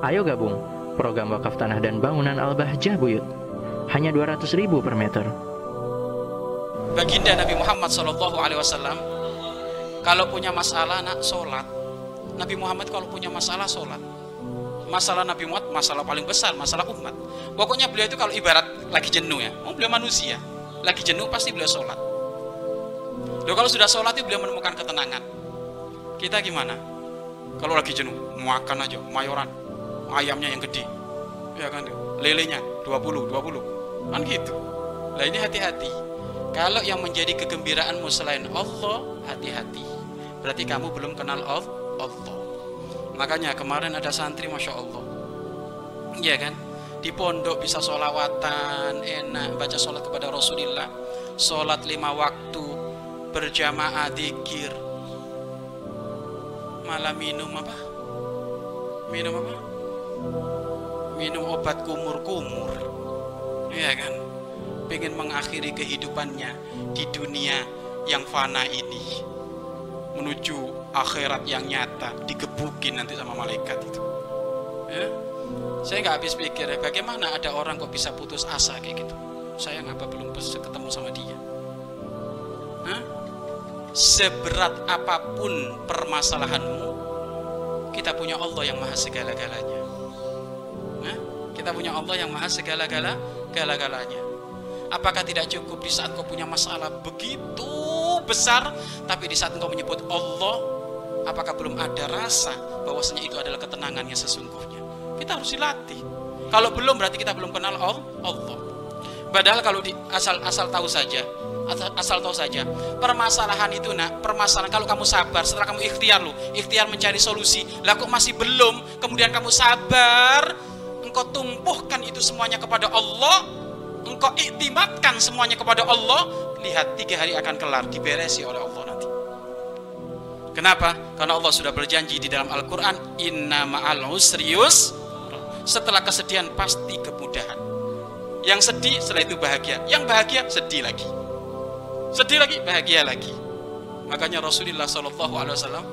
Ayo gabung. Program wakaf tanah dan bangunan Al-Bahjah Buyut. Hanya 200 ribu per meter. Baginda Nabi Muhammad Shallallahu Alaihi Wasallam kalau punya masalah nak sholat Nabi Muhammad kalau punya masalah sholat. Masalah Nabi Muhammad masalah paling besar masalah umat. Pokoknya beliau itu kalau ibarat lagi jenuh ya oh beliau manusia lagi jenuh pasti beliau sholat. Loh kalau sudah sholat itu beliau menemukan ketenangan. Kita gimana? Kalau lagi jenuh makan aja mayoran ayamnya yang gede. Ya kan? Lelenya 20 20 kan gitu. Lah ini hati-hati. Kalau yang menjadi kegembiraanmu selain Allah hati-hati. Berarti kamu belum kenal Allah. Makanya kemarin ada santri Masya Allah. Iya kan? Di pondok bisa sholawatan enak. Baca sholat kepada Rasulullah. Sholat lima waktu berjamaah dikir. Malah minum apa? Minum apa minum obat kumur-kumur. Iya kan? Pengen mengakhiri kehidupannya di dunia yang fana ini. Menuju akhirat yang nyata digebukin nanti sama malaikat itu. Ya? Saya nggak habis pikir ya bagaimana ada orang kok bisa putus asa kayak gitu? Saya ngapa belum ketemu sama dia. Hah? seberat apa pun permasalahanmu kita punya Allah yang maha segala-galanya? Kita punya Allah yang maha segala-gala gala-galanya. Apakah tidak cukup di saat kau punya masalah begitu besar tapi di saat engkau menyebut Allah apakah belum ada rasa bahwasanya itu adalah ketenangan yang sesungguhnya? Kita harus dilatih. Kalau belum berarti kita belum kenal Allah. Padahal kalau di, asal asal tahu saja asal, asal tahu saja permasalahan itu nak permasalahan kalau kamu sabar setelah kamu ikhtiar lu ikhtiar mencari solusi lah kok masih belum kemudian kamu sabar engkau tumpuhkan itu semuanya kepada Allah engkau iktimatkan semuanya kepada Allah lihat tiga hari akan kelar diberesi oleh Allah nanti. Kenapa? karena Allah sudah berjanji di dalam Al-Quran inna ma'al usrius setelah kesedihan pasti kemudahan. Yang sedih setelah itu bahagia. Yang bahagia sedih lagi. Sedih lagi bahagia lagi. Makanya Rasulullah Shallallahu Alaihi Wasallam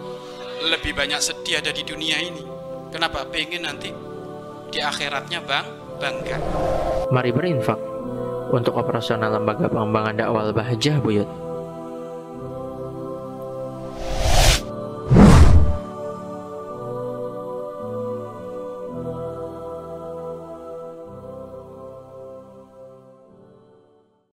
lebih banyak sedih ada di dunia ini. Kenapa? pengen nanti di akhiratnya bang bangga Mari berinfak untuk operasional lembaga pengembangan dakwah Bahjah Buyut.